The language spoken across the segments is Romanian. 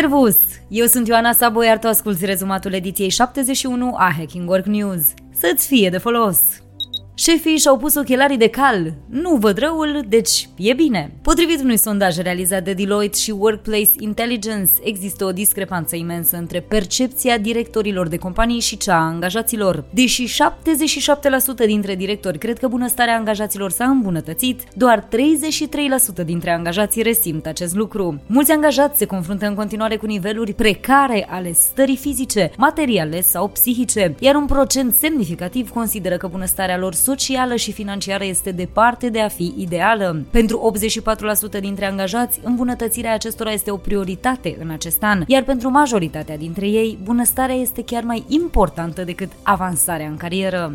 Servus! Eu sunt Ioana Sabo, iar tu asculti rezumatul ediției 71 a Hacking Work News. Să-ți fie de folos! Șefii și-au pus ochelarii de cal. Nu văd răul, deci e bine. Potrivit unui sondaj realizat de Deloitte și Workplace Intelligence, există o discrepanță imensă între percepția directorilor de companii și cea a angajaților. Deși 77% dintre directori cred că bunăstarea angajaților s-a îmbunătățit, doar 33% dintre angajații resimt acest lucru. Mulți angajați se confruntă în continuare cu niveluri precare ale stării fizice, materiale sau psihice, iar un procent semnificativ consideră că bunăstarea lor socială și financiară este departe de a fi ideală. Pentru 84% dintre angajați, îmbunătățirea acestora este o prioritate în acest an, iar pentru majoritatea dintre ei, bunăstarea este chiar mai importantă decât avansarea în carieră.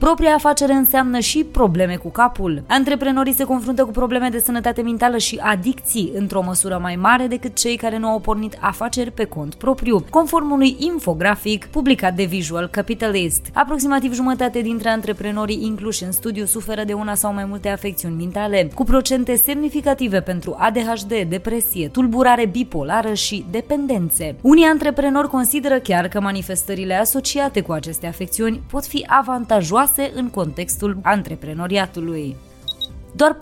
Propria afacere înseamnă și probleme cu capul. Antreprenorii se confruntă cu probleme de sănătate mentală și adicții într-o măsură mai mare decât cei care nu au pornit afaceri pe cont propriu, conform unui infografic publicat de Visual Capitalist. Aproximativ jumătate dintre antreprenorii incluși în studiu suferă de una sau mai multe afecțiuni mentale, cu procente semnificative pentru ADHD, depresie, tulburare bipolară și dependențe. Unii antreprenori consideră chiar că manifestările asociate cu aceste afecțiuni pot fi avantajoase serioase în contextul antreprenoriatului. Doar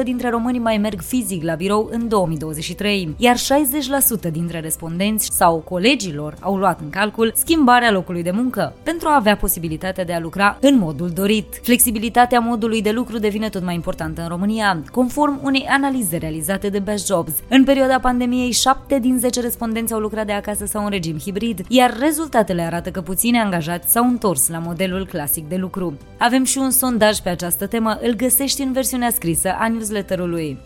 40% dintre români mai merg fizic la birou în 2023, iar 60% dintre respondenți sau colegilor au luat în calcul schimbarea locului de muncă pentru a avea posibilitatea de a lucra în modul dorit. Flexibilitatea modului de lucru devine tot mai importantă în România, conform unei analize realizate de Best Jobs. În perioada pandemiei, 7 din 10 respondenți au lucrat de acasă sau în regim hibrid, iar rezultatele arată că puțini angajați s-au întors la modelul clasic de lucru. Avem și un sondaj pe această temă, îl găsești în versiunea scrisă a newsletterului.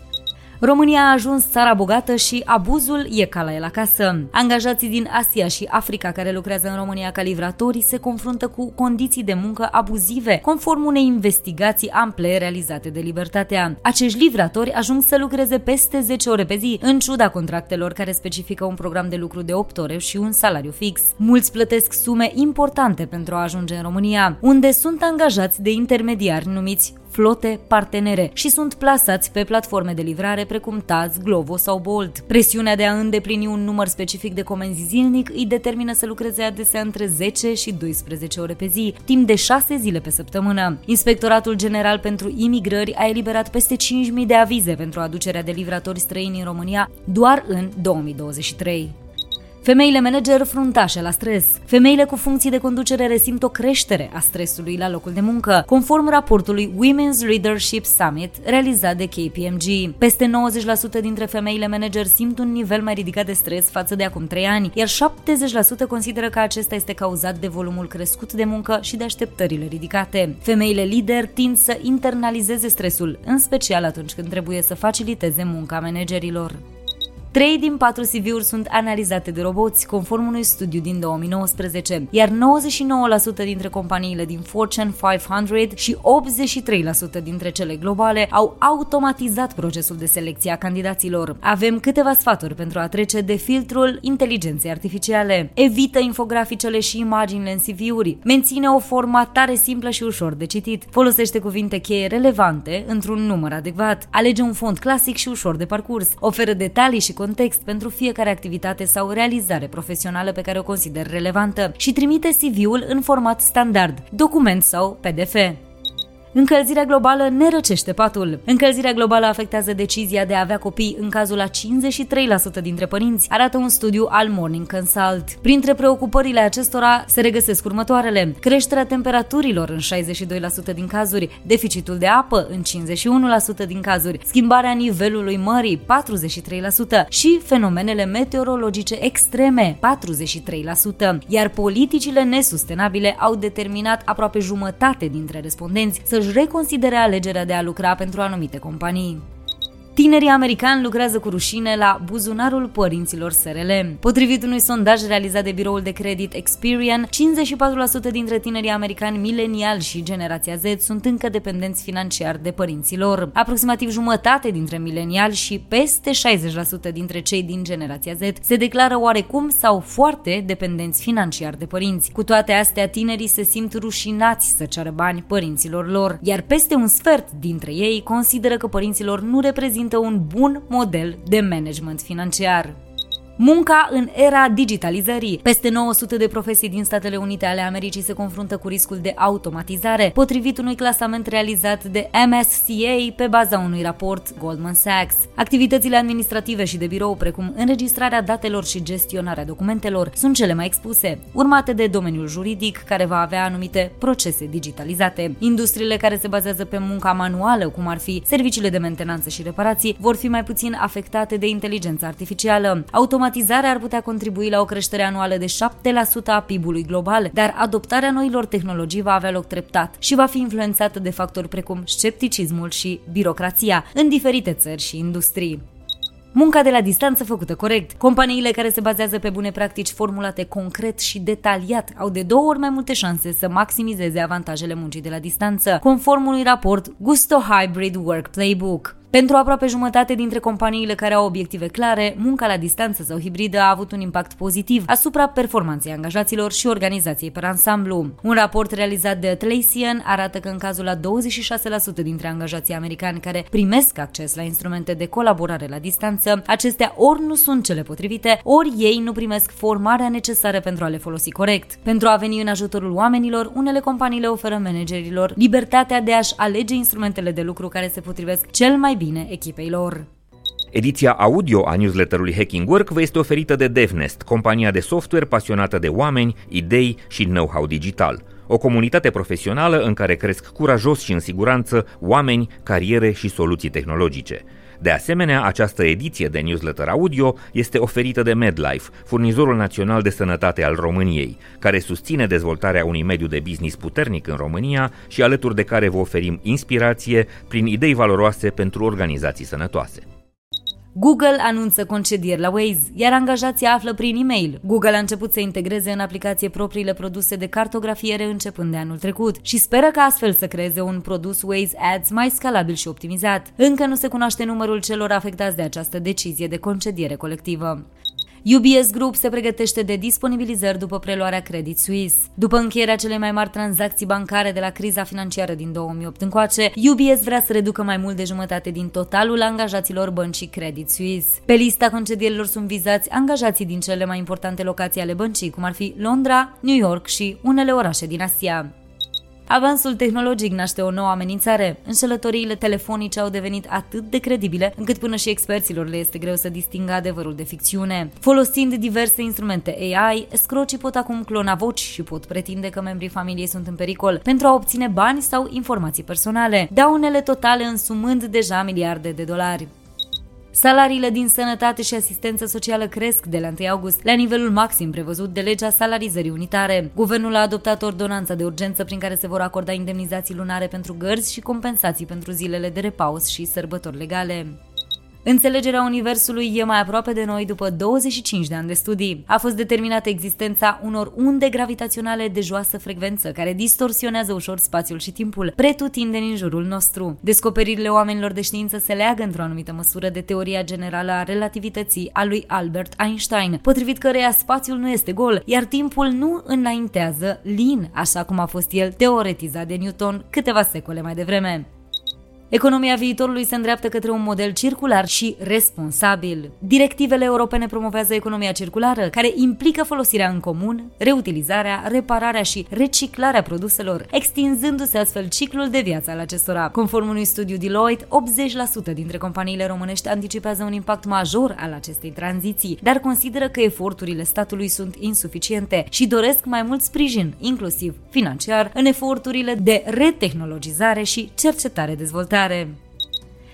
România a ajuns țara bogată și abuzul e ca la el acasă. Angajații din Asia și Africa care lucrează în România ca livratori se confruntă cu condiții de muncă abuzive, conform unei investigații ample realizate de Libertatea. Acești livratori ajung să lucreze peste 10 ore pe zi, în ciuda contractelor care specifică un program de lucru de 8 ore și un salariu fix. Mulți plătesc sume importante pentru a ajunge în România, unde sunt angajați de intermediari numiți flote partenere și sunt plasați pe platforme de livrare precum Taz, Glovo sau Bolt. Presiunea de a îndeplini un număr specific de comenzi zilnic îi determină să lucreze adesea între 10 și 12 ore pe zi, timp de 6 zile pe săptămână. Inspectoratul General pentru Imigrări a eliberat peste 5.000 de avize pentru aducerea de livratori străini în România doar în 2023. Femeile manager fruntașe la stres. Femeile cu funcții de conducere resimt o creștere a stresului la locul de muncă, conform raportului Women's Leadership Summit realizat de KPMG. Peste 90% dintre femeile manager simt un nivel mai ridicat de stres față de acum 3 ani, iar 70% consideră că acesta este cauzat de volumul crescut de muncă și de așteptările ridicate. Femeile lider tind să internalizeze stresul, în special atunci când trebuie să faciliteze munca managerilor. 3 din 4 CV-uri sunt analizate de roboți, conform unui studiu din 2019, iar 99% dintre companiile din Fortune 500 și 83% dintre cele globale au automatizat procesul de selecție a candidaților. Avem câteva sfaturi pentru a trece de filtrul inteligenței artificiale. Evită infograficele și imaginile în CV-uri. Menține o formatare simplă și ușor de citit. Folosește cuvinte cheie relevante într-un număr adecvat. Alege un font clasic și ușor de parcurs. Oferă detalii și context pentru fiecare activitate sau realizare profesională pe care o consider relevantă și trimite CV-ul în format standard, document sau PDF. Încălzirea globală ne răcește patul. Încălzirea globală afectează decizia de a avea copii în cazul a 53% dintre părinți, arată un studiu al Morning Consult. Printre preocupările acestora se regăsesc următoarele. Creșterea temperaturilor în 62% din cazuri, deficitul de apă în 51% din cazuri, schimbarea nivelului mării 43% și fenomenele meteorologice extreme 43%, iar politicile nesustenabile au determinat aproape jumătate dintre respondenți să să-și reconsidere alegerea de a lucra pentru anumite companii. Tinerii americani lucrează cu rușine la buzunarul părinților SRL. Potrivit unui sondaj realizat de biroul de credit Experian, 54% dintre tinerii americani mileniali și generația Z sunt încă dependenți financiar de părinților. Aproximativ jumătate dintre mileniali și peste 60% dintre cei din generația Z se declară oarecum sau foarte dependenți financiar de părinți. Cu toate astea, tinerii se simt rușinați să ceară bani părinților lor, iar peste un sfert dintre ei consideră că părinților nu reprezintă reprezintă un bun model de management financiar. Munca în era digitalizării. Peste 900 de profesii din Statele Unite ale Americii se confruntă cu riscul de automatizare, potrivit unui clasament realizat de MSCA pe baza unui raport Goldman Sachs. Activitățile administrative și de birou, precum înregistrarea datelor și gestionarea documentelor, sunt cele mai expuse, urmate de domeniul juridic, care va avea anumite procese digitalizate. Industriile care se bazează pe munca manuală, cum ar fi serviciile de mentenanță și reparații, vor fi mai puțin afectate de inteligența artificială. Automat automatizarea ar putea contribui la o creștere anuală de 7% a PIB-ului global, dar adoptarea noilor tehnologii va avea loc treptat și va fi influențată de factori precum scepticismul și birocrația în diferite țări și industrii. Munca de la distanță făcută corect. Companiile care se bazează pe bune practici formulate concret și detaliat au de două ori mai multe șanse să maximizeze avantajele muncii de la distanță, conform unui raport Gusto Hybrid Work Playbook. Pentru aproape jumătate dintre companiile care au obiective clare, munca la distanță sau hibridă a avut un impact pozitiv asupra performanței angajaților și organizației per ansamblu. Un raport realizat de Atlassian arată că în cazul la 26% dintre angajații americani care primesc acces la instrumente de colaborare la distanță, acestea ori nu sunt cele potrivite, ori ei nu primesc formarea necesară pentru a le folosi corect. Pentru a veni în ajutorul oamenilor, unele companii le oferă managerilor libertatea de a-și alege instrumentele de lucru care se potrivesc cel mai bine echipei lor. Ediția audio a newsletterului Hacking Work vă este oferită de DevNest, compania de software pasionată de oameni, idei și know-how digital. O comunitate profesională în care cresc curajos și în siguranță oameni, cariere și soluții tehnologice. De asemenea, această ediție de newsletter audio este oferită de MedLife, furnizorul național de sănătate al României, care susține dezvoltarea unui mediu de business puternic în România și alături de care vă oferim inspirație prin idei valoroase pentru organizații sănătoase. Google anunță concedieri la Waze, iar angajații află prin e-mail. Google a început să integreze în aplicație propriile produse de cartografiere începând de anul trecut și speră ca astfel să creeze un produs Waze Ads mai scalabil și optimizat. Încă nu se cunoaște numărul celor afectați de această decizie de concediere colectivă. UBS Group se pregătește de disponibilizări după preluarea Credit Suisse. După încheierea celei mai mari tranzacții bancare de la criza financiară din 2008 încoace, UBS vrea să reducă mai mult de jumătate din totalul angajaților băncii Credit Suisse. Pe lista concedierilor sunt vizați angajații din cele mai importante locații ale băncii, cum ar fi Londra, New York și unele orașe din Asia. Avansul tehnologic naște o nouă amenințare. Înșelătoriile telefonice au devenit atât de credibile încât până și experților le este greu să distingă adevărul de ficțiune. Folosind diverse instrumente AI, scrocii pot acum clona voci și pot pretinde că membrii familiei sunt în pericol pentru a obține bani sau informații personale, daunele totale însumând deja miliarde de dolari. Salariile din sănătate și asistență socială cresc de la 1 august la nivelul maxim prevăzut de legea salarizării unitare. Guvernul a adoptat ordonanța de urgență prin care se vor acorda indemnizații lunare pentru gărzi și compensații pentru zilele de repaus și sărbători legale. Înțelegerea Universului e mai aproape de noi după 25 de ani de studii. A fost determinată existența unor unde gravitaționale de joasă frecvență care distorsionează ușor spațiul și timpul, pretutindeni în jurul nostru. Descoperirile oamenilor de știință se leagă într-o anumită măsură de teoria generală a relativității a lui Albert Einstein, potrivit căreia spațiul nu este gol, iar timpul nu înaintează lin, așa cum a fost el teoretizat de Newton câteva secole mai devreme. Economia viitorului se îndreaptă către un model circular și responsabil. Directivele europene promovează economia circulară, care implică folosirea în comun, reutilizarea, repararea și reciclarea produselor, extinzându-se astfel ciclul de viață al acestora. Conform unui studiu Deloitte, 80% dintre companiile românești anticipează un impact major al acestei tranziții, dar consideră că eforturile statului sunt insuficiente și doresc mai mult sprijin, inclusiv financiar, în eforturile de retehnologizare și cercetare-dezvoltare care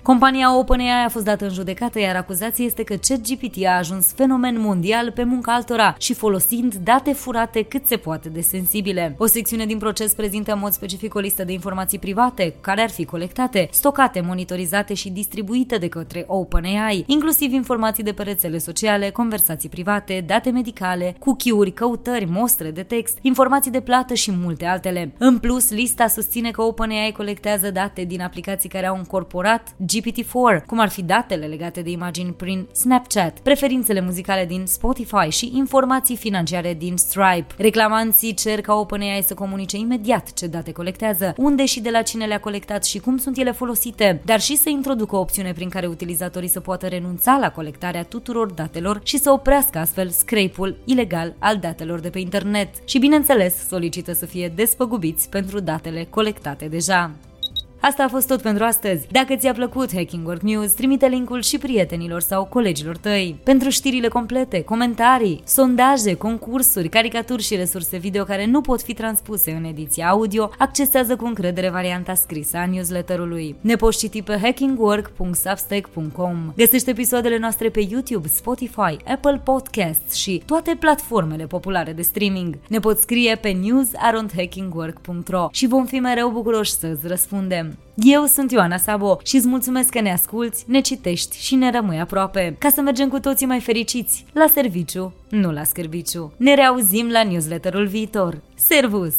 Compania OpenAI a fost dată în judecată, iar acuzația este că ChatGPT a ajuns fenomen mondial pe munca altora și folosind date furate cât se poate de sensibile. O secțiune din proces prezintă în mod specific o listă de informații private care ar fi colectate, stocate, monitorizate și distribuite de către OpenAI, inclusiv informații de pe rețele sociale, conversații private, date medicale, cookie-uri, căutări, mostre de text, informații de plată și multe altele. În plus, lista susține că OpenAI colectează date din aplicații care au încorporat GPT-4, cum ar fi datele legate de imagini prin Snapchat, preferințele muzicale din Spotify și informații financiare din Stripe. Reclamanții cer ca OpenAI să comunice imediat ce date colectează, unde și de la cine le-a colectat și cum sunt ele folosite, dar și să introducă o opțiune prin care utilizatorii să poată renunța la colectarea tuturor datelor și să oprească astfel scrape-ul ilegal al datelor de pe internet. Și bineînțeles, solicită să fie despăgubiți pentru datele colectate deja. Asta a fost tot pentru astăzi. Dacă ți-a plăcut Hacking Work News, trimite linkul și prietenilor sau colegilor tăi. Pentru știrile complete, comentarii, sondaje, concursuri, caricaturi și resurse video care nu pot fi transpuse în ediția audio, accesează cu încredere varianta scrisă a newsletterului. Ne poți citi pe hackingwork.substack.com. Găsește episoadele noastre pe YouTube, Spotify, Apple Podcasts și toate platformele populare de streaming. Ne poți scrie pe news.hackingwork.ro și vom fi mereu bucuroși să îți răspundem. Eu sunt Ioana Sabo și îți mulțumesc că ne asculți, ne citești și ne rămâi aproape, ca să mergem cu toții mai fericiți, la serviciu, nu la scârbiciu. Ne reauzim la newsletterul viitor. Servus!